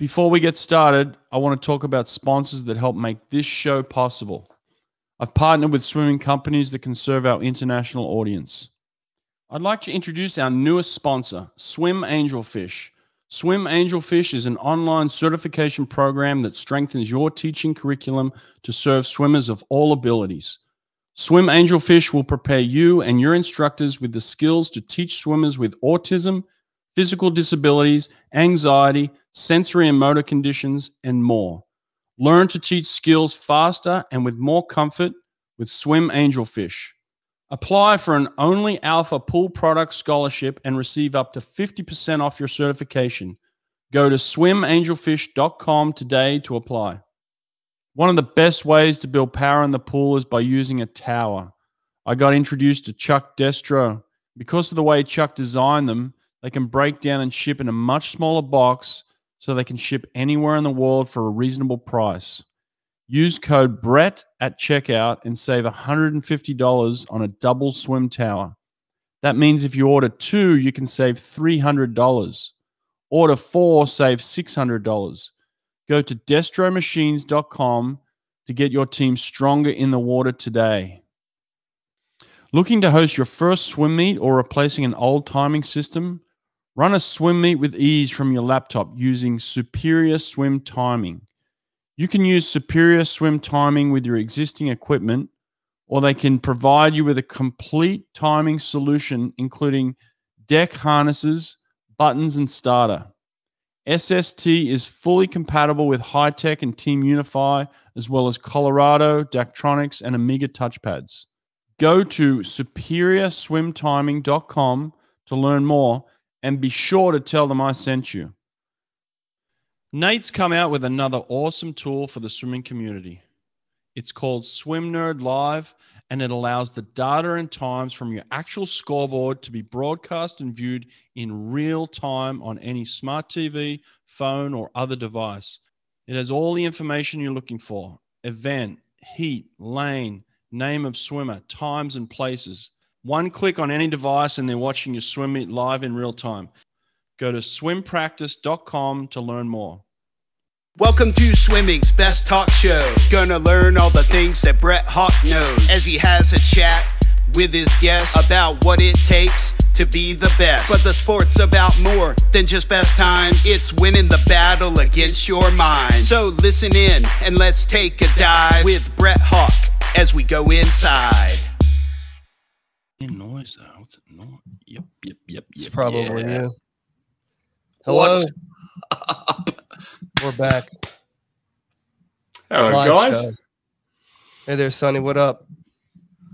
Before we get started, I want to talk about sponsors that help make this show possible. I've partnered with swimming companies that can serve our international audience. I'd like to introduce our newest sponsor, Swim Angelfish. Swim Angelfish is an online certification program that strengthens your teaching curriculum to serve swimmers of all abilities. Swim Angelfish will prepare you and your instructors with the skills to teach swimmers with autism, physical disabilities, anxiety, sensory and motor conditions, and more. Learn to teach skills faster and with more comfort with Swim Angelfish. Apply for an Only Alpha Pool Product Scholarship and receive up to 50% off your certification. Go to swimangelfish.com today to apply. One of the best ways to build power in the pool is by using a tower. I got introduced to Chuck Destro. Because of the way Chuck designed them, they can break down and ship in a much smaller box so they can ship anywhere in the world for a reasonable price. Use code Brett at checkout and save $150 on a double swim tower. That means if you order two, you can save $300. Order four, save $600. Go to destromachines.com to get your team stronger in the water today. Looking to host your first swim meet or replacing an old timing system? Run a swim meet with ease from your laptop using Superior Swim Timing. You can use Superior Swim Timing with your existing equipment, or they can provide you with a complete timing solution, including deck harnesses, buttons, and starter. SST is fully compatible with Hy-Tek and Team Unify, as well as Colorado, Daktronics, and Omega touchpads. Go to superiorswimtiming.com to learn more and be sure to tell them I sent you. Nate's come out with another awesome tool for the swimming community. It's called Swim Nerd Live, and it allows the data and times from your actual scoreboard to be broadcast and viewed in real time on any smart TV, phone, or other device. It has all the information you're looking for event, heat, lane, name of swimmer, times, and places. One click on any device and they're watching your swim meet live in real time. Go to swimpractice.com to learn more. Welcome to Swimming's Best Talk Show. Gonna learn all the things that Brett Hawk knows as he has a chat with his guests about what it takes to be the best. But the sport's about more than just best times. It's winning the battle against your mind. So listen in and let's take a dive with Brett Hawk as we go inside noise though. What's it noise? Yep, yep, yep, It's yep. probably yeah. you. Hello, What's up? we're back. Hello, Live guys. show. Hey there, Sonny. What up?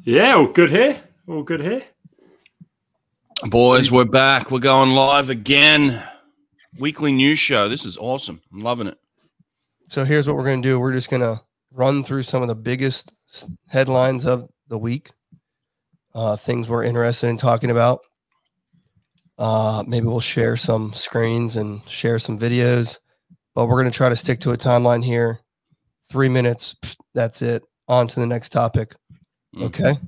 Yeah, all good here. All good here. Boys, we're back. We're going live again. Weekly news show. This is awesome. I'm loving it. So here's what we're gonna do. We're just gonna run through some of the biggest s- headlines of the week, uh, things we're interested in talking about. Uh, maybe we'll share some screens and share some videos, but we're gonna try to stick to a timeline here. Three minutes. pff, That's it. On to the next topic. Mm. Okay.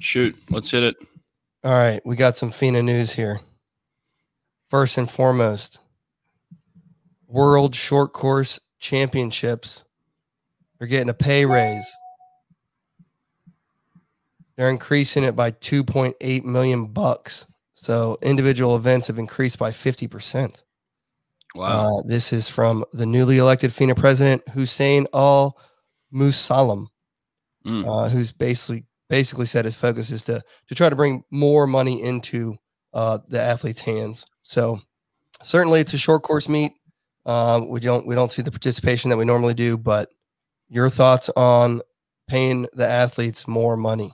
Shoot. Let's hit it. All right, we got some FINA news here. First and foremost, World Short Course Championships are getting a pay raise. They're increasing it by 2.8 million bucks. So individual events have increased by 50%. Wow. Uh, this is from the newly elected FINA president Hussein Al Musallam Mm. uh, who's basically basically said his focus is to to try to bring more money into uh, the athletes' hands. So certainly, it's a short course meet. Um, we don't we don't see the participation that we normally do, but your thoughts on paying the athletes more money?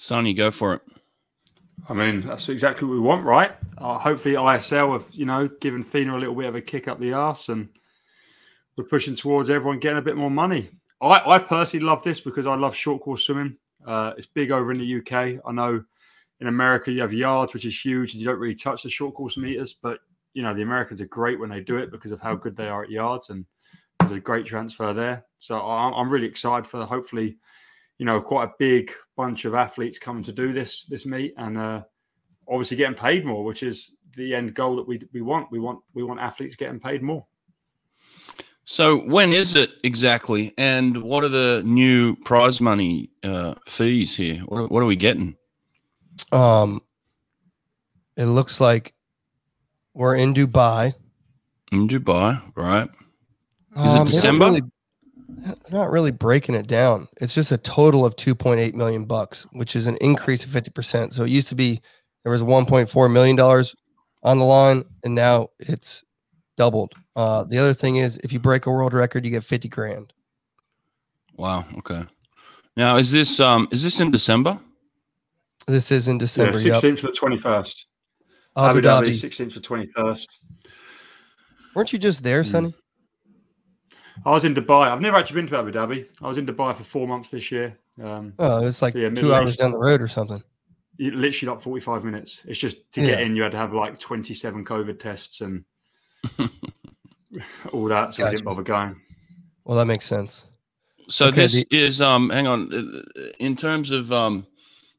Sonny, go for it. I mean, that's exactly what we want, right? Uh, hopefully, ISL have you know given FINA a little bit of a kick up the arse, and we're pushing towards everyone getting a bit more money. I, I personally love this because I love short course swimming. Uh, it's big over in the UK. I know in America you have yards, which is huge, and you don't really touch the short course meters. But you know the Americans are great when they do it because of how good they are at yards, and there's a great transfer there. So I'm, I'm really excited for hopefully, you know, quite a big bunch of athletes coming to do this this meet, and uh, obviously getting paid more, which is the end goal that we we want. We want we want athletes getting paid more. So when is it exactly, and what are the new prize money uh, fees here? What, what are we getting? Um, it looks like we're in Dubai. In Dubai, right? Is it Um, they're not December? really- they're not really breaking it down. It's just a total of 2.8 million bucks, which is an increase of 50%. So it used to be there was 1.4 million dollars on the line, and now it's doubled. Uh, the other thing is, if you break a world record, you get 50 grand. Wow. Okay. Now is this um is this in December? This is in Yeah, December. yep. 16th to the 21st. Abu Abu Dhabi, Dhabi. 16th to 21st. Weren't you just there, Hmm. Sonny? I was in Dubai. I've never actually been to Abu Dhabi. I was in Dubai for four months this year. Um, Oh, it's like So, yeah, two hours down the road or something. literally like 45 minutes. It's just to get Yeah. in, you had to have like 27 COVID tests and all that. So we Gotcha. didn't bother going. Well, that makes sense. So Okay, this is um hang on uh, in terms of um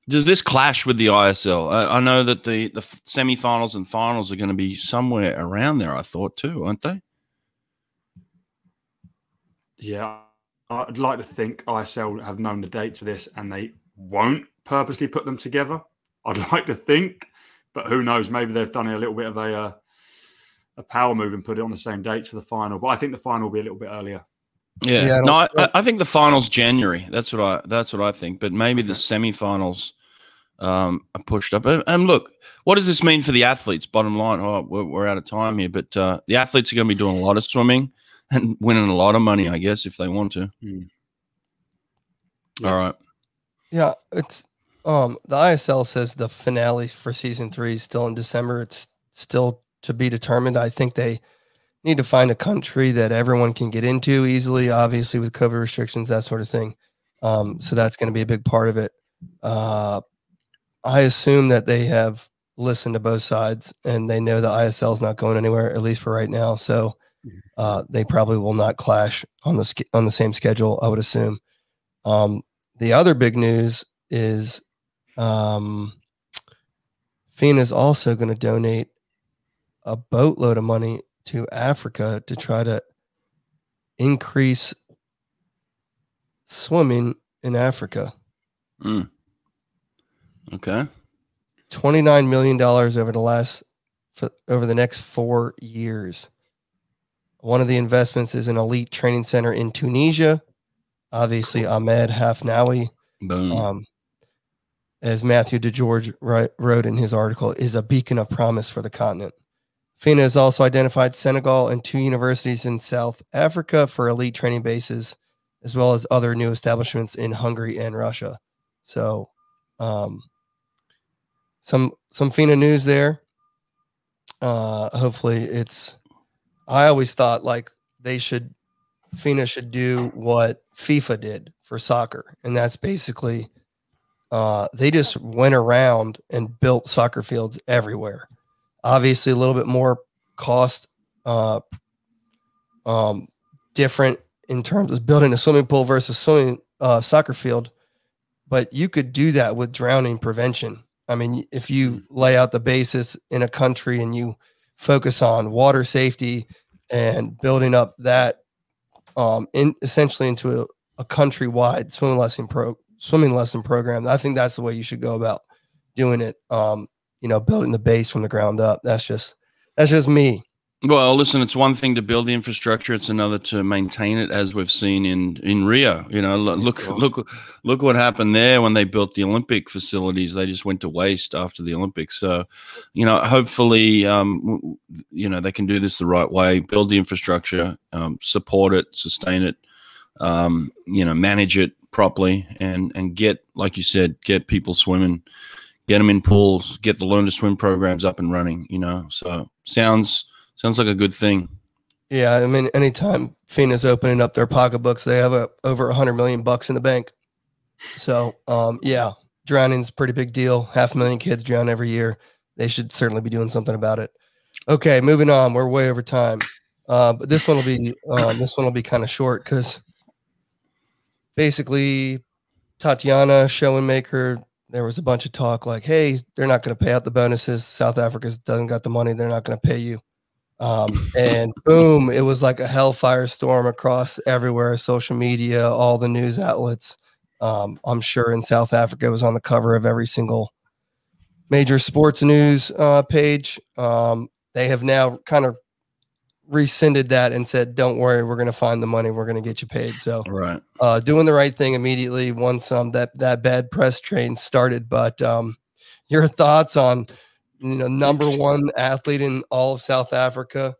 does this clash with the ISL? I, I know that the the f- semifinals and finals are going to be somewhere around there. I thought too, aren't they? Yeah. I'd like to think ISL have known the dates for this and they won't purposely put them together. I'd like to think, but who knows? Maybe they've done a little bit of a uh, a power move and put it on the same dates for the final. But I think the final will be a little bit earlier. Yeah. Yeah, I no, I, I- I think the finals January. That's what I that's what I think. But maybe the semifinals um are pushed up. And, and look, what does this mean for the athletes? Bottom line, oh, we're, we're out of time here, but uh, the athletes are going to be doing a lot of swimming and winning a lot of money, I guess, if they want to. Hmm. All right. Yeah, it's um the ISL says the finale for season three is still in December. It's still to be determined. I think they need to find a country that everyone can get into easily, obviously with COVID restrictions, that sort of thing. Um, so that's going to be a big part of it. Uh, I assume that they have listened to both sides and they know the ISL is not going anywhere, at least for right now. So uh, they probably will not clash on the on the same schedule. I would assume. Um, the other big news is um, FINA is also going to donate a boatload of money to Africa to try to increase swimming in Africa. Mm. Okay. $29 million over the last for, over the next 4 years. One of the investments is an elite training center in Tunisia. Obviously Ahmed Hafnaoui um, as Matthew DeGeorge wri- wrote in his article, is a beacon of promise for the continent. FINA has also identified Senegal and two universities in South Africa for elite training bases, as well as other new establishments in Hungary and Russia. So, um, some some FINA news there. Uh, hopefully, it's. I always thought like they should, FINA should do what FIFA did for soccer, and that's basically uh, they just went around and built soccer fields everywhere. Obviously, a little bit more cost, uh, um, different in terms of building a swimming pool versus swimming uh, soccer field, but you could do that with drowning prevention. I mean, if you lay out the basis in a country and you focus on water safety and building up that um, in essentially into a, a countrywide swimming lesson pro swimming lesson program. I think that's the way you should go about doing it. Um, you know, building the base from the ground up. That's just that's just me. Well, listen, it's one thing to build the infrastructure; it's another to maintain it, as we've seen in in Rio. You know, look, look, look what happened there when they built the Olympic facilities. They just went to waste after the Olympics. So, you know, hopefully, um, you know, they can do this the right way: build the infrastructure, um, support it, sustain it, um, you know, manage it properly, and and get, like you said, get people swimming, get them in pools, get the learn to swim programs up and running. You know, so sounds sounds like a good thing. Yeah, I mean, anytime FINA's opening up their pocketbooks, they have a, over a hundred million bucks in the bank. So, um, yeah, drowning's a pretty big deal. Half a million kids drown every year. They should certainly be doing something about it. Okay, moving on. We're way over time, uh, but this one will be um, this one will be kind of short because basically Tatjana Schoenmaker there was a bunch of talk like, "Hey, they're not going to pay out the bonuses. South Africa doesn't got the money. They're not going to pay you." Um, and boom, it was like a hellfire storm across everywhere, social media, all the news outlets. Um, I'm sure in South Africa, it was on the cover of every single major sports news uh, page. Um, they have now kind of rescinded that and said, "Don't worry, we're going to find the money. We're going to get you paid." So, Right. uh, doing the right thing immediately once um, that that bad press train started. But um, your thoughts on you know number one athlete in all of South Africa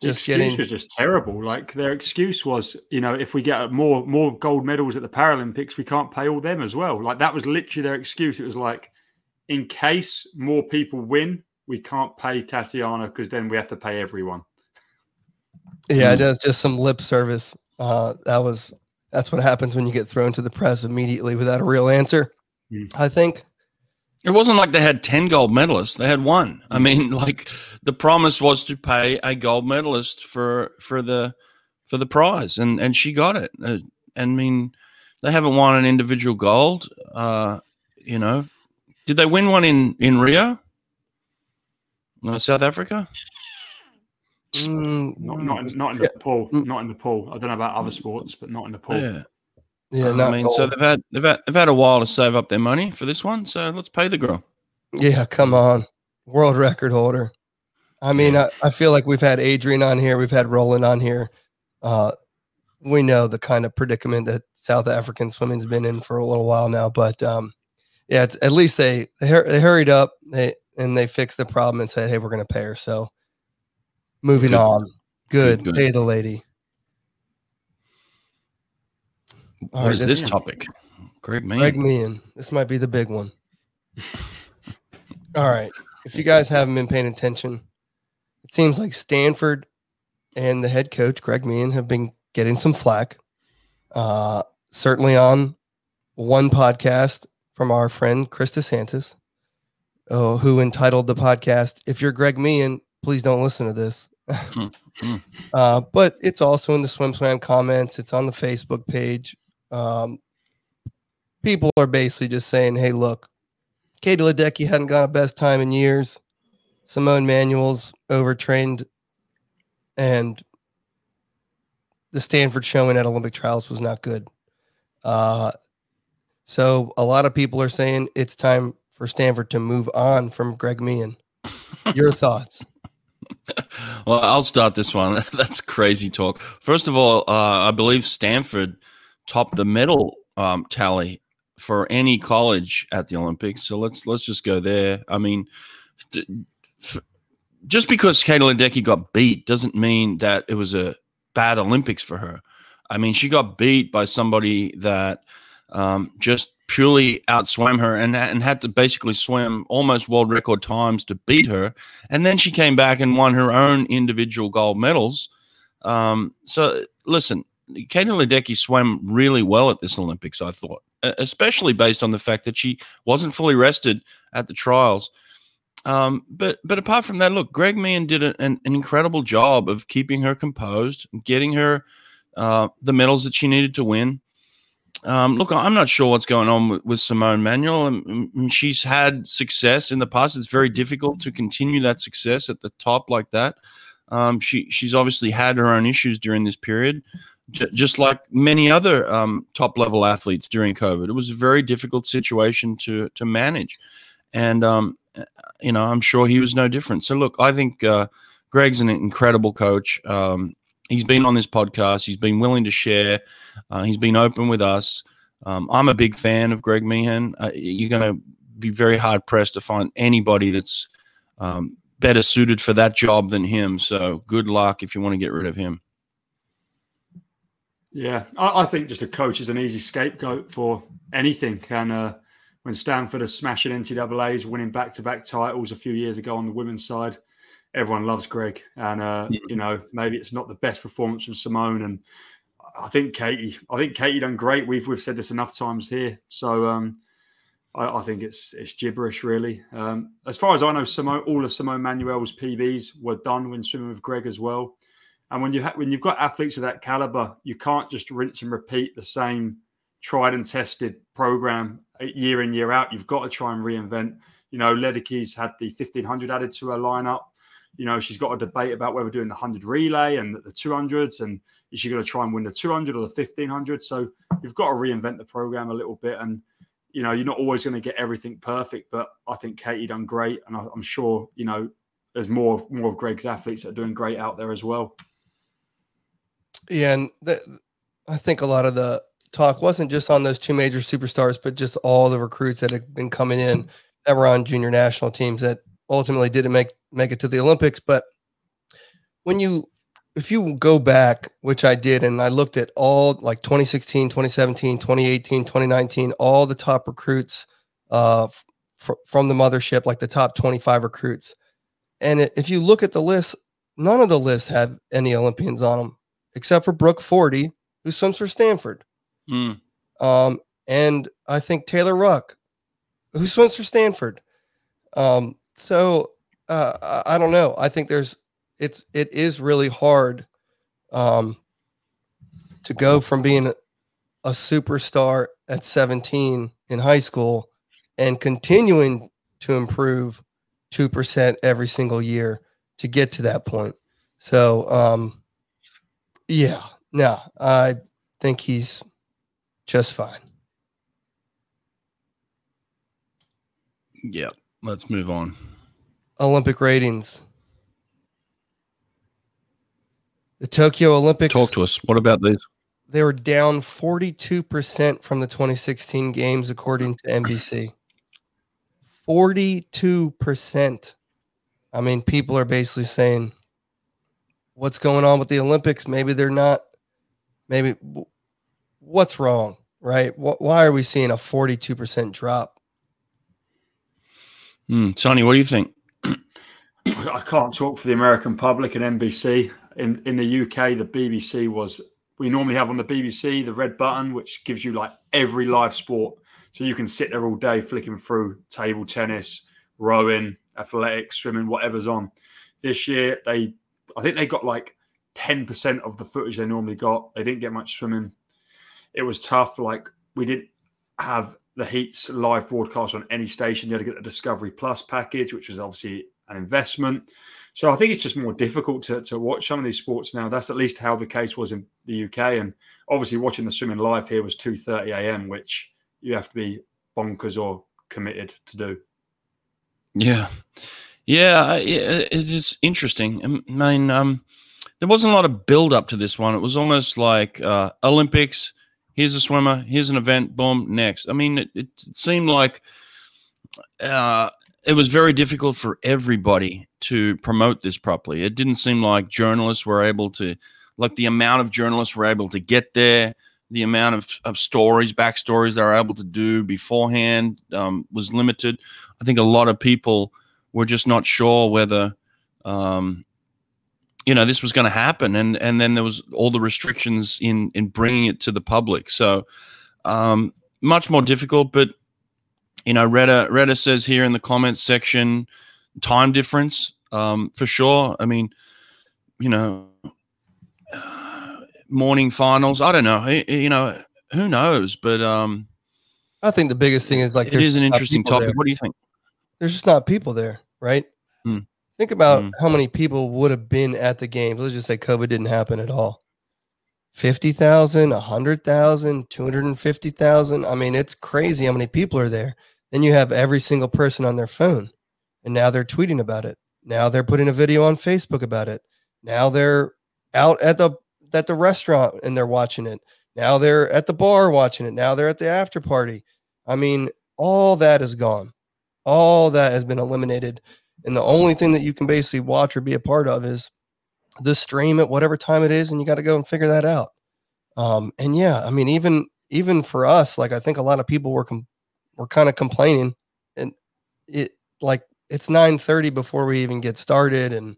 The just excuse getting was just terrible. Like their excuse was, you know, if we get more more gold medals at the Paralympics, we can't pay all them as well. Like that was literally their excuse. It was like, in case more people win, we can't pay Tatjana because then we have to pay everyone. yeah, Mm. it does just some lip service. Uh, that was that's what happens when you get thrown to the press immediately without a real answer. Mm. I think It wasn't like they had 10 gold medalists. They had one. I mean, like the promise was to pay a gold medalist for for the for the prize and and she got it. Uh, I mean, they haven't won an individual gold. Uh, you know, did they win one in in Rio? No, South Africa? mm, Not not in, not in the pool. Not in the pool. I don't know about other sports, but not in the pool. Yeah. Yeah, I not mean, so they've had they've had they've had a while to save up their money for this one. So let's pay the girl. Yeah, come on. World record holder. I mean, I, I feel like we've had Adrian on here, we've had Roland on here. Uh, we know the kind of predicament that South African swimming's been in for a little while now, but um, yeah, it's, at least they they, they hurried up they and they fixed the problem and said, "Hey, we're going to pay her." So, moving Good. on. Good, good. pay the lady. All What right, is this this topic? Greg Mean. Greg Meehan. This might be the big one. All right. If you guys haven't been paying attention, it seems like Stanford and the head coach, Greg Meehan, have been getting some flack. Uh, certainly on one podcast from our friend Chris DeSantis, uh, who entitled the podcast, If You're Greg Meehan, please don't listen to this. Hmm, hmm. uh, but it's also in the Swim Swam comments, it's on the Facebook page. Um, people are basically just saying, hey, look, Katie Ledecky hadn't got a best time in years. Simone Manuel's overtrained, and the Stanford showing at Olympic trials was not good. Uh, so a lot of people are saying it's time for Stanford to move on from Greg Meehan. Your thoughts? Well, I'll start this one. That's crazy talk. First of all, uh, I believe Stanford topped the medal um, tally for any college at the Olympics. So let's let's just go there. I mean, just because Katie Ledecky got beat doesn't mean that it was a bad Olympics for her. I mean, she got beat by somebody that um, just purely outswam her and, and had to basically swim almost world record times to beat her. And then she came back and won her own individual gold medals. Um, so listen, Katie Ledecky swam really well at this Olympics, I thought, especially based on the fact that she wasn't fully rested at the trials. Um, but but apart from that, look, Greg Meehan did an, an incredible job of keeping her composed, getting her uh, the medals that she needed to win. Um, look, I'm not sure what's going on with, with Simone Manuel. Um, mm, she's had success in the past. It's very difficult to continue that success at the top like that. Um, she she's obviously had her own issues during this period, j- just like many other um, top level athletes during COVID. It was a very difficult situation to to manage, and um, you know I'm sure he was no different. So look, I think uh, Greg's an incredible coach. Um, he's been on this podcast. He's been willing to share. Uh, he's been open with us. Um, I'm a big fan of Greg Meehan. Uh, you're going to be very hard pressed to find anybody that's um, better suited for that job than him. So good luck if you want to get rid of him. Yeah, I, I think just a coach is an easy scapegoat for anything. And uh, when Stanford are smashing NCAA's, winning back-to-back titles a few years ago on the women's side, everyone loves Greg. And uh, Yeah. you know, maybe it's not the best performance from Simone. And I think Katie, I think Katie done great. We've we've said this enough times here. So um, I, I think it's it's gibberish, really. Um, as far as I know, Simone, all of Simone Manuel's PBs were done when swimming with Greg as well. And when you ha- when you've got athletes of that caliber, you can't just rinse and repeat the same tried and tested program uh, year in year out. You've got to try and reinvent. You know, Ledecky's had the 1500 added to her lineup. You know, she's got a debate about whether doing the 100 relay and the 200s, and is she going to try and win the 200 or the 1500? So you've got to reinvent the program a little bit. And, you know, you're not always going to get everything perfect, but I think Katie done great. And I, I'm sure, you know, there's more, more of Greg's athletes that are doing great out there as well. Yeah. And the, I think a lot of the talk wasn't just on those two major superstars, but just all the recruits that had been coming in that were on junior national teams that ultimately didn't make make it to the Olympics. But when you if you go back, which I did, and I looked at all like 2016, 2017, 2018, 2019, all the top recruits uh, from the mothership, like the top 25 recruits. And if you look at the list, none of the lists have any Olympians on them, except for Brooke Forde, who swims for Stanford. Mm. Um, and I think Taylor Ruck, who swims for Stanford. Um, so uh, I don't know. I think there's it's it is really hard um, to go from being a superstar at 17 in high school and continuing to improve 2% every single year to get to that point. So, um, yeah, no, I think he's just fine. Yeah, let's move on. Olympic ratings. The Tokyo Olympics. Talk to us. What about these? They were down 42% from the 2016 games, according to NBC. 42%. I mean, people are basically saying, what's going on with the Olympics? Maybe they're not. Maybe what's wrong, right? Why are we seeing a 42% drop? Mm, Sonny, what do you think? I can't talk for the American public and NBC. In in the UK, the BBC was we normally have on the BBC the red button, which gives you like every live sport. So you can sit there all day flicking through table tennis, rowing, athletics, swimming, whatever's on. This year, they I think they got like 10% of the footage they normally got. They didn't get much swimming. It was tough. Like we didn't have the heats live broadcast on any station. You had to get the Discovery Plus package, which was obviously an investment. So I think it's just more difficult to, to watch some of these sports now. That's at least how the case was in the UK. And obviously watching the swimming live here was 2.30 a.m., which you have to be bonkers or committed to do. Yeah. Yeah, it is interesting. I mean, um, there wasn't a lot of build up to this one. It was almost like uh, Olympics. Here's a swimmer. Here's an event. Boom. Next. I mean, it, it seemed like uh, it was very difficult for everybody to promote this properly. It didn't seem like journalists were able to, like the amount of journalists were able to get there, the amount of, of stories, backstories they were able to do beforehand um, was limited. I think a lot of people were just not sure whether, um, you know, this was going to happen, and and then there was all the restrictions in in bringing it to the public. So um, much more difficult, but you know, Retta Retta says here in the comments section, time difference um, for sure. I mean, you know, uh, morning finals. I don't know. You know, who knows? But um, I think the biggest thing is like it is an interesting topic. There. What do you think? There's just not people there, right? Hmm. Think about hmm. how many people would have been at the game. Let's just say COVID didn't happen at all. 50,000, 100,000, 250,000. I mean, it's crazy how many people are there. Then you have every single person on their phone, and now they're tweeting about it. Now they're putting a video on Facebook about it. Now they're out at the at the restaurant and they're watching it. Now they're at the bar watching it. Now they're at the after party. I mean, all that is gone. All that has been eliminated. And the only thing that you can basically watch or be a part of is the stream at whatever time it is, and you got to go and figure that out. Um, and yeah, I mean, even even for us, like I think a lot of people were com- we're kind of complaining and it like it's 9 30 before we even get started and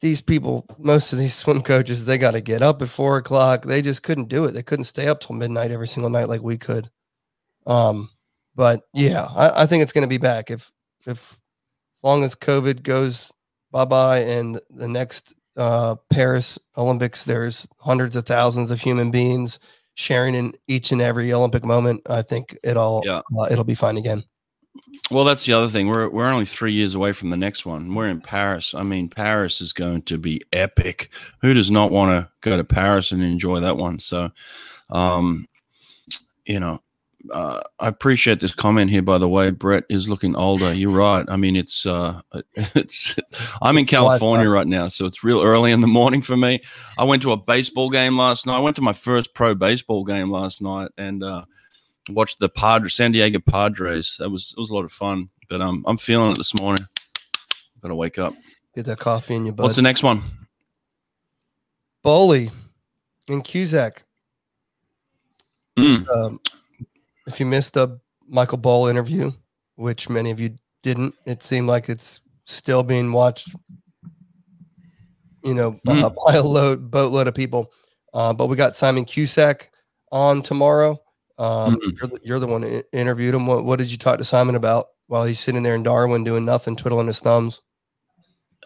these people most of these swim coaches they got to get up at four o'clock they just couldn't do it they couldn't stay up till midnight every single night like we could um but yeah i, I think it's going to be back if if as long as covid goes bye-bye and the next uh paris olympics there's hundreds of thousands of human beings sharing in each and every Olympic moment, I think it'll Yeah. uh, it'll be fine again. Well, that's the other thing. We're we're only three years away from the next one. We're in Paris. I mean, Paris is going to be epic. Who does not want to go to Paris and enjoy that one? So, um, you know, uh, I appreciate this comment here. By the way, Brett is looking older. You're right. I mean, it's uh, it's. I'm in It's a lifetime. California right now, so it's real early in the morning for me. I went to a baseball game last night. I went to my first pro baseball game last night, and uh, watched the Padre San Diego Padres. That was it was a lot of fun. But um, I'm feeling it this morning. Gotta wake up. Get that coffee in your butt. What's the next one? Bowley and Cusack. Mm, Um, if you missed the Michael Bohl interview, which many of you didn't, it seemed like it's still being watched. You know, Mm. uh, by a load boatload of people. Uh, but we got Simon Cusack on tomorrow. Um, Mm. you're, the, you're the one that interviewed him. What, what did you talk to Simon about while he's sitting there in Darwin doing nothing, twiddling his thumbs?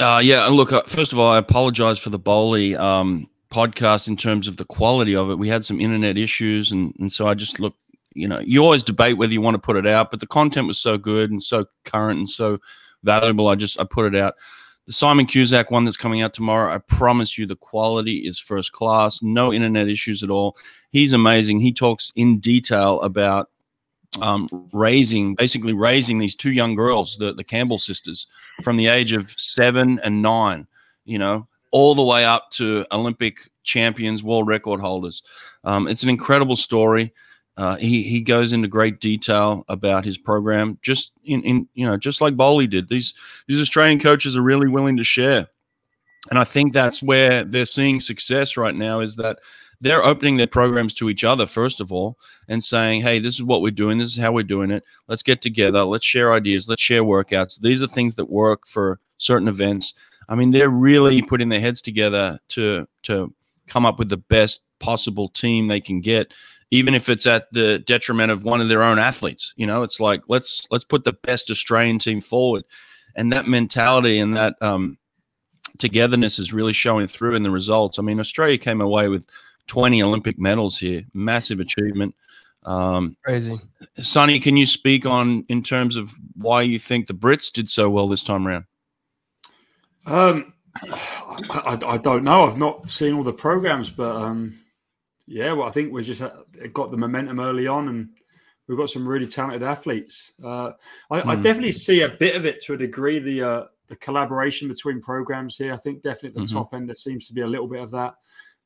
Uh, yeah, and look, uh, first of all, I apologize for the Bowley um, podcast in terms of the quality of it. We had some internet issues, and, and so I just look, you know, you always debate whether you want to put it out, but the content was so good and so current and so valuable. I just I put it out. The Simon Cusack one that's coming out tomorrow, I promise you the quality is first class, no internet issues at all. He's amazing. He talks in detail about um, raising, basically raising these two young girls, the, the Campbell sisters, from the age of seven and nine, you know, all the way up to Olympic champions, world record holders. Um, it's an incredible story. Uh, he he goes into great detail about his program, just in, in you know, just like Bowley did. These these Australian coaches are really willing to share, and I think that's where they're seeing success right now. Is that they're opening their programs to each other first of all, and saying, "Hey, this is what we're doing. This is how we're doing it. Let's get together. Let's share ideas. Let's share workouts. These are things that work for certain events." I mean, they're really putting their heads together to to come up with the best possible team they can get even if it's at the detriment of one of their own athletes you know it's like let's let's put the best australian team forward and that mentality and that um, togetherness is really showing through in the results i mean australia came away with 20 olympic medals here massive achievement um, Crazy. sonny can you speak on in terms of why you think the brits did so well this time around Um, I, I, I don't know. I've not seen all the programs, but um, yeah, well, I think we just uh, got the momentum early on, and we've got some really talented athletes. Uh, I, I Hmm. definitely see a bit of it to a degree. The uh, the collaboration between programs here. I think definitely at the Mhm. top end there seems to be a little bit of that.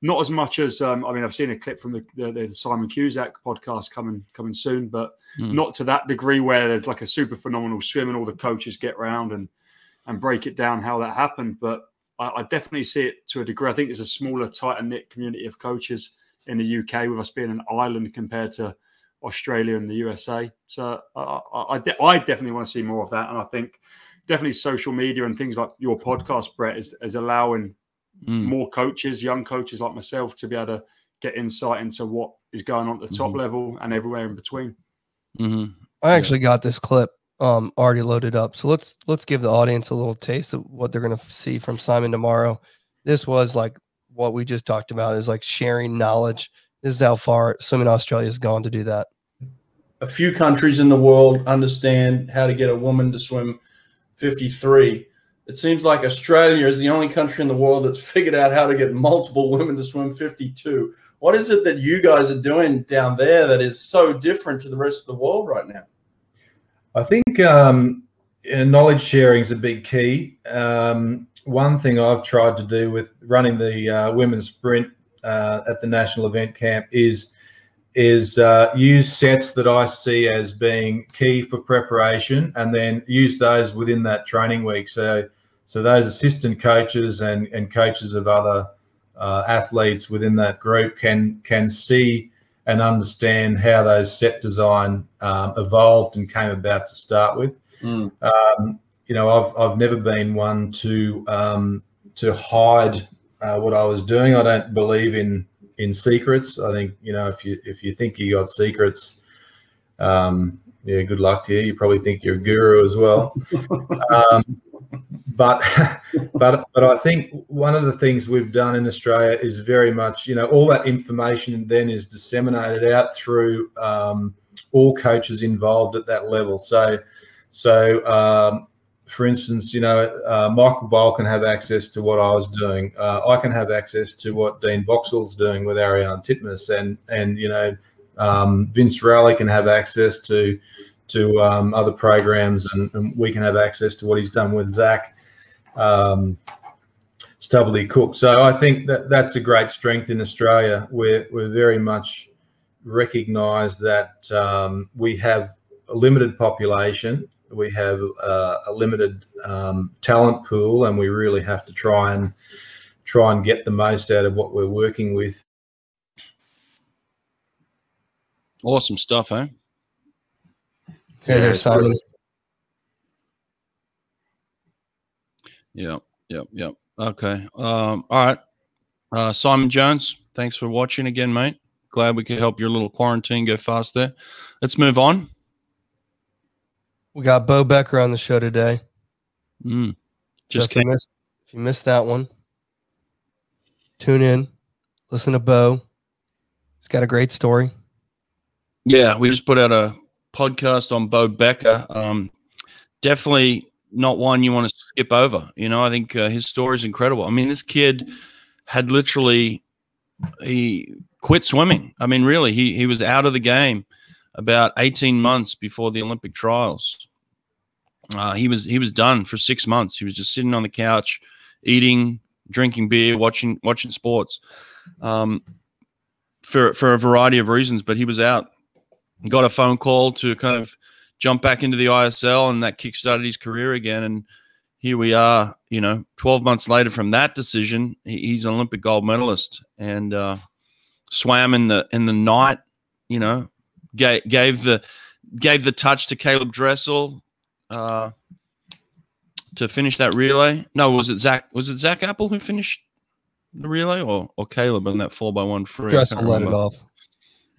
Not as much as um, I mean, I've seen a clip from the, the, the Simon Cusack podcast coming coming soon, but Hmm. not to that degree where there's like a super phenomenal swim and all the coaches get round and and break it down how that happened. But I, I definitely see it to a degree. I think it's a smaller, tighter knit community of coaches in the UK, with us being an island compared to Australia and the USA. So I, I, I, de- I definitely want to see more of that. And I think definitely social media and things like your podcast, Brett, is, is allowing Mm. more coaches, young coaches like myself, to be able to get insight into what is going on at the top Mhm. level and everywhere in between. Mhm. I actually got this clip um already loaded up. So let's let's give the audience a little taste of what they're gonna see from Simon tomorrow. This was like what we just talked about is like sharing knowledge. This is how far Swimming Australia has gone to do that. a few countries in the world understand how to get a woman to swim 53. It seems like Australia is the only country in the world that's figured out how to get multiple women to swim 52. What is it that you guys are doing down there that is so different to the rest of the world right now? I think um, knowledge sharing is a big key. Um, one thing I've tried to do with running the uh, women's sprint uh, at the national event camp is is uh, use sets that I see as being key for preparation, and then use those within that training week. So, so those assistant coaches and and coaches of other uh, athletes within that group can can see and understand how those set design um, evolved and came about to start with. Mm. Um, you know, I've I've never been one to um, to hide uh, what I was doing. I don't believe in in secrets. I think you know if you if you think you got secrets, um, yeah, good luck to you. You probably think you're a guru as well. um, but but but I think one of the things we've done in Australia is very much you know all that information then is disseminated out through um, all coaches involved at that level. So so um, for instance, you know uh, Michael Bohl can have access to what I was doing. Uh, I can have access to what Dean Boxall's doing with Ariarne Titmus, and and you know um, Vince Raleigh can have access to to um, other programs, and, and, we can have access to what he's done with Zach um, Stubblety Cook. So I think that that's a great strength in Australia. We're we're very much recognise that um, we have a limited population, we have uh, a limited um, talent pool, and we really have to try and try and get the most out of what we're working with. Awesome stuff, eh? Hey there, Simon. Yep, yep, yep. Okay. Um, all right. Uh, Simon Jones, thanks for watching again, mate. Glad we could help your little quarantine go fast there. Let's move on. We got Bo Becker on the show today. Mm. Just so if, you missed, if you missed that one, tune in, listen to Bo. He's got a great story. Yeah, we just put out a podcast on Bo Becker. Um, definitely not one you want to skip over. You know, I think uh, his story is incredible. I mean, this kid had literally he quit swimming. I mean, really, he he was out of the game about 18 months before the Olympic trials. Uh, he was he was done for six months. He was just sitting on the couch, eating, drinking beer, watching watching sports, um, for for a variety of reasons. But he was out got a phone call to kind of jump back into the ISL, and that kickstarted his career again. And here we are, you know, 12 months later from that decision, he's an Olympic gold medalist and uh, swam in the in the night. You know, gave, gave the gave the touch to Caeleb Dressel uh, to finish that relay. No, was it Zach? Was it Zach Apple who finished the relay, or or Caeleb on that four by one free? Dressel let it off.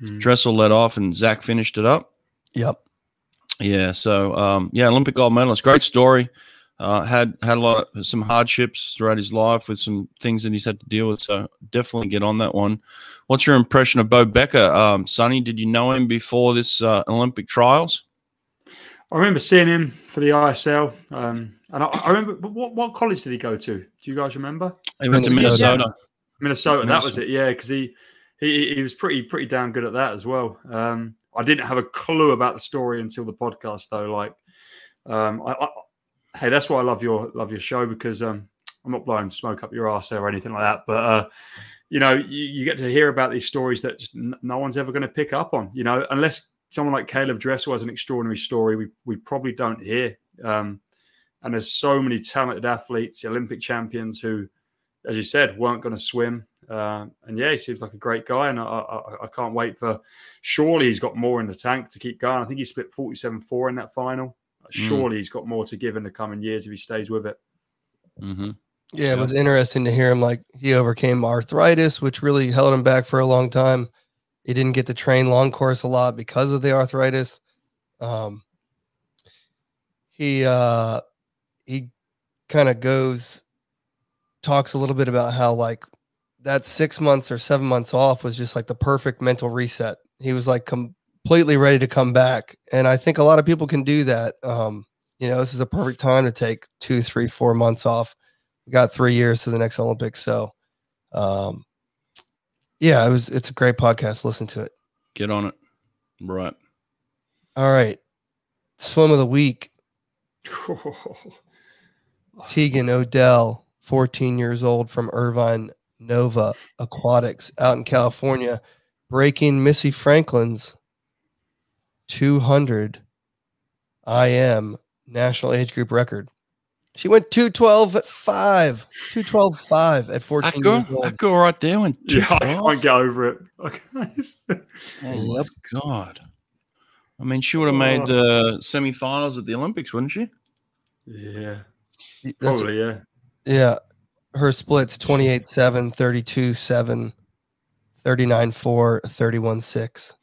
Mm. Dressel led off and Zach finished it up. Yep. Yeah. So um, yeah, Olympic gold medalist. Great story. Uh, had had a lot of some hardships throughout his life with some things that he's had to deal with. So definitely get on that one. What's your impression of Bo Becker, um, Sonny? Did you know him before this uh, Olympic trials? I remember seeing him for the ISL, um, and I, I, remember what what college did he go to? Do you guys remember? He went to Minnesota. Minnesota. Minnesota. That was it. Yeah, because he he, he was pretty pretty damn good at that as well. Um, I didn't have a clue about the story until the podcast, though. Like, um, I, I, hey, that's why I love your love your show because um, I'm not blowing smoke up your ass there or anything like that. But uh, you know, you, you, get to hear about these stories that no one's ever going to pick up on. You know, unless someone like Caeleb Dressel has an extraordinary story, we we probably don't hear. Um, and there's so many talented athletes, Olympic champions who, as you said, weren't going to swim uh, and yeah, he seems like a great guy, and I, I, I, can't wait for. Surely he's got more in the tank to keep going. I think he split forty-seven-four in that final. Mm. Surely mm. he's got more to give in the coming years if he stays with it. Mm-hmm. Yeah, it was interesting to hear him. Like he overcame arthritis, which really held him back for a long time. He didn't get to train long course a lot because of the arthritis. Um, he uh, he kind of goes talks a little bit about how like that six months or seven months off was just like the perfect mental reset. He was like completely ready to come back. And I think a lot of people can do that. Um, you know, this is a perfect time to take two, three, four months off. We got three years to the next Olympics. So, um, yeah, it was, it's a great podcast. Listen to it. Get on it. Right. All right. Swim of the week. Teagan O'Dell, 14 years old from Irvine, Nova Aquatics out in California, breaking Missy Franklin's 200 IM national age group record. She went 212 at five, 212 five at 14 that girl, years old. That girl right there went Yeah, I can't get over it. oh, yep. God. I mean, she would have made oh. the semifinals at the Olympics, wouldn't she? Yeah. Probably, yeah. Yeah her splits 28 7, 32 7, 39 4, 31 6.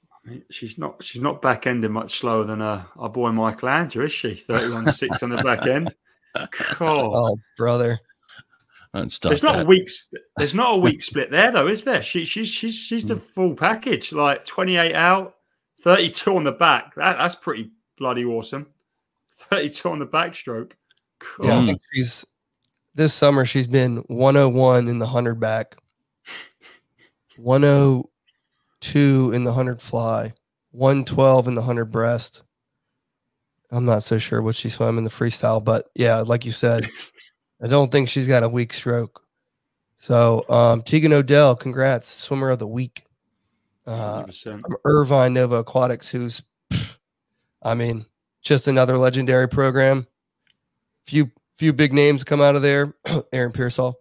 She's not she's not back ending much slower than uh, our boy Michael Andrew, is she? 31 6 on the back end. Cool. Oh, brother. Don't stop There's not that. a week. There's not a week split there though, is there? She, she's she's she's the full package. Like 28 out, 32 on the back. That, that's pretty bloody awesome. 32 on the backstroke. Cool. Yeah, I think she's this summer she's been 101 in the 100 back, 102 in the 100 fly, 112 in the 100 breast. I'm not so sure what she swam in the freestyle, but yeah, like you said, I don't think she's got a weak stroke. So, um, Teagan O'Dell, congrats, swimmer of the week. Uh, 100%. from Irvine Novaquatics, who's, pff, I mean, just another legendary program. Few few big names come out of there. Aaron Peirsol.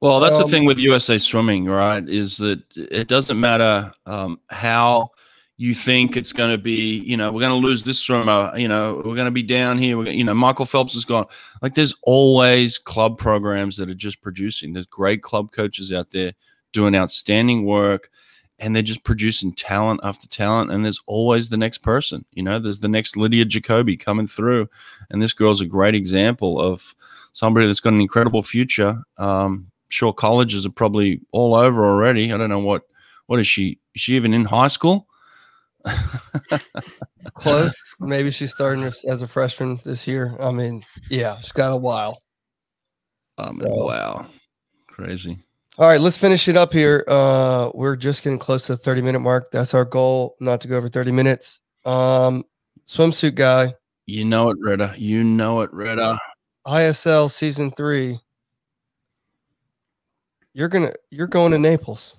Well, that's Um, the thing with USA Swimming, right? Is that it doesn't matter um, how you think it's going to be. You know, we're going to lose this swimmer. You know, we're going to be down here. We're gonna, you know, Michael Phelps is gone. Like, there's always club programs that are just producing. There's great club coaches out there doing outstanding work, and they're just producing talent after talent. And there's always the next person. You know, there's the next Lydia Jacoby coming through, and this girl's a great example of somebody that's got an incredible future. Um, sure colleges are probably all over already. I don't know what what is she? Is she even in high school? Close. Maybe she's starting as- a freshman this year. I mean, yeah, she's got a while. Um, So- wow, crazy. All right, let's finish it up here. Uh, we're just getting close to the 30 minute mark. That's our goal, not to go over 30 minutes. Um, swimsuit guy, You know it, Retta. You know it, Retta. ISL season three. You're gonna you're going to Naples.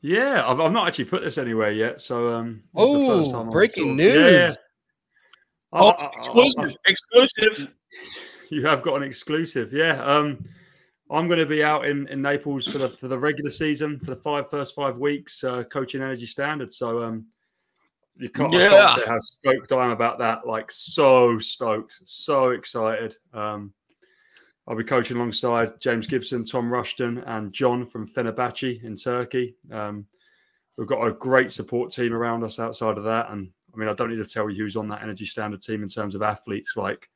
Yeah, I've, I've not actually put this anywhere yet. So, um, this is the first Oh, breaking sort of- Yeah, yeah. news. I- Oh, I- I- I- exclusive, exclusive. You have got an exclusive, yeah. Um, I'm going to be out in, in Naples for the for the regular season for the five first five weeks, uh, coaching Energy Standard. So, um, you can't, I Yeah. can't say how stoked I am about that. Like, so stoked, so excited. Um, I'll be coaching alongside James Gibson, Tom Rushton, and John from Fenerbahce in Turkey. Um, we've got a great support team around us outside of that, and I mean, I don't need to tell you who's on that Energy Standard team in terms of athletes. Like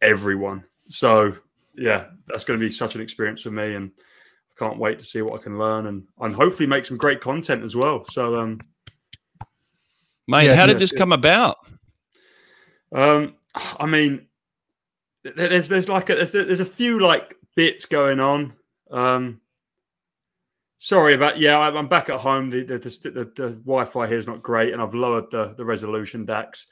everyone. So yeah, that's going to be such an experience for me, and I can't wait to see what I can learn and and hopefully make some great content as well. So um, Mate, Yeah, how did yeah, this yeah. come about? um, I mean, there's there's like a, there's there's a few like bits going on. Um, sorry about yeah, I'm I'm back at home. The the, the the the Wi-Fi here is not great, and I've lowered the the resolution. Dax.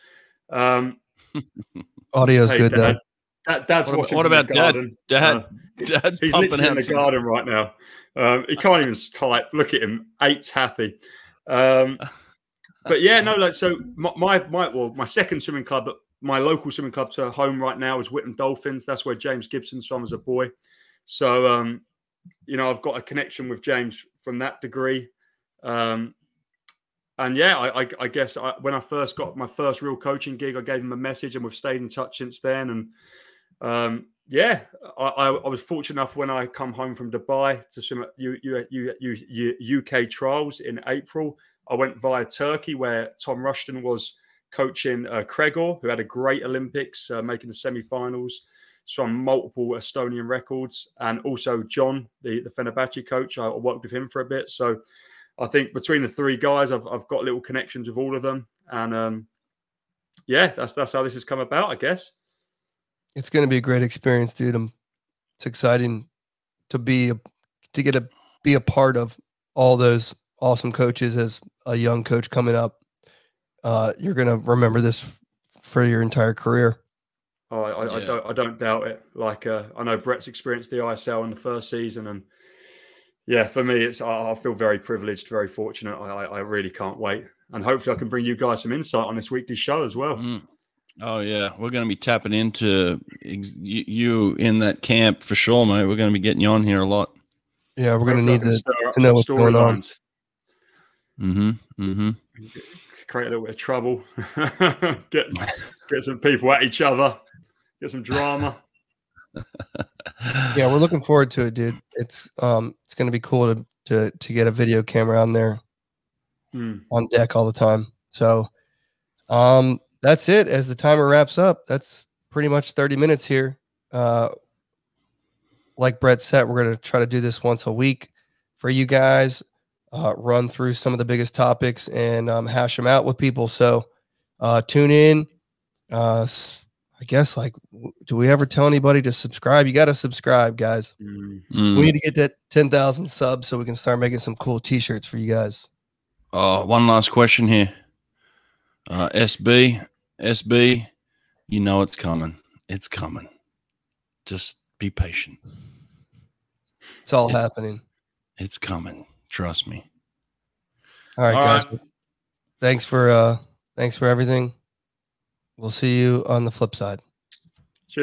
Um, Audio's hey, good though. Dad, Dad, Dad's What about- watching what from the about Dad? garden. Dad, Uh, Dad's He's pumping literally in the some. garden right now. Um, he can't even type. Look at him. Eight's happy. Um, but yeah, no, like so. My, my my well, my second swimming club, my local swimming club to home right now is Whittam Dolphins. That's where James Gibson swam as a boy. So um, you know, I've got a connection with James from that degree. Um, and yeah, I, I, I guess I, when I first got my first real coaching gig, I gave him a message, and we've stayed in touch since then. And um, yeah, I, I, was fortunate enough when I come home from Dubai to swim at U, U, U, UK trials in April. I went via Turkey, where Tom Rushton was coaching uh, who had a great Olympics, uh, making the semi-finals, swam multiple Estonian records, and also John, the the Fenerbahce coach. I worked with him for a bit, so I think between the three guys, I've I've got little connections with all of them, and um, yeah, that's that's how this has come about, I guess. It's going to be a great experience, dude. i it's exciting to be a, to get a be a part of all those awesome coaches as a young coach coming up. Uh, you're going to remember this f- for your entire career. Oh, I, I, I don't I don't doubt it. Like uh, I know Brett's experienced the ISL in the first season, and yeah, for me, it's I, I feel very privileged, very fortunate. I, I I really can't wait, and hopefully, I can bring you guys some insight on this weekly show as well. Mm. Oh yeah, we're going to be tapping into ex- you, you in that camp for sure, mate. We're going to be getting you on here a lot. Yeah, we're going to Hopefully need to. to know what's going on. storylines. Mm-hmm. Mm-hmm. create a little bit of trouble, get get some people at each other, get some drama. Yeah, we're looking forward to it, dude. It's um, it's going to be cool to to to get a video camera on there Hmm. on deck all the time. So, um, that's it. As the timer wraps up, that's pretty much 30 minutes here. Uh, like Brett said, we're going to try to do this once a week for you guys, uh, run through some of the biggest topics and um, hash them out with people. So uh, tune in. Uh, I guess, like, do we ever tell anybody to subscribe? You got to subscribe, guys. Mm. We need to get to 10,000 subs so we can start making some cool t shirts for you guys. Oh, one last question here. Uh, SB, SB, you know it's coming. It's coming. Just be patient. It's all happening. It's coming. Trust me. All right, All guys. Thanks for uh thanks for everything. We'll see you on the flip side.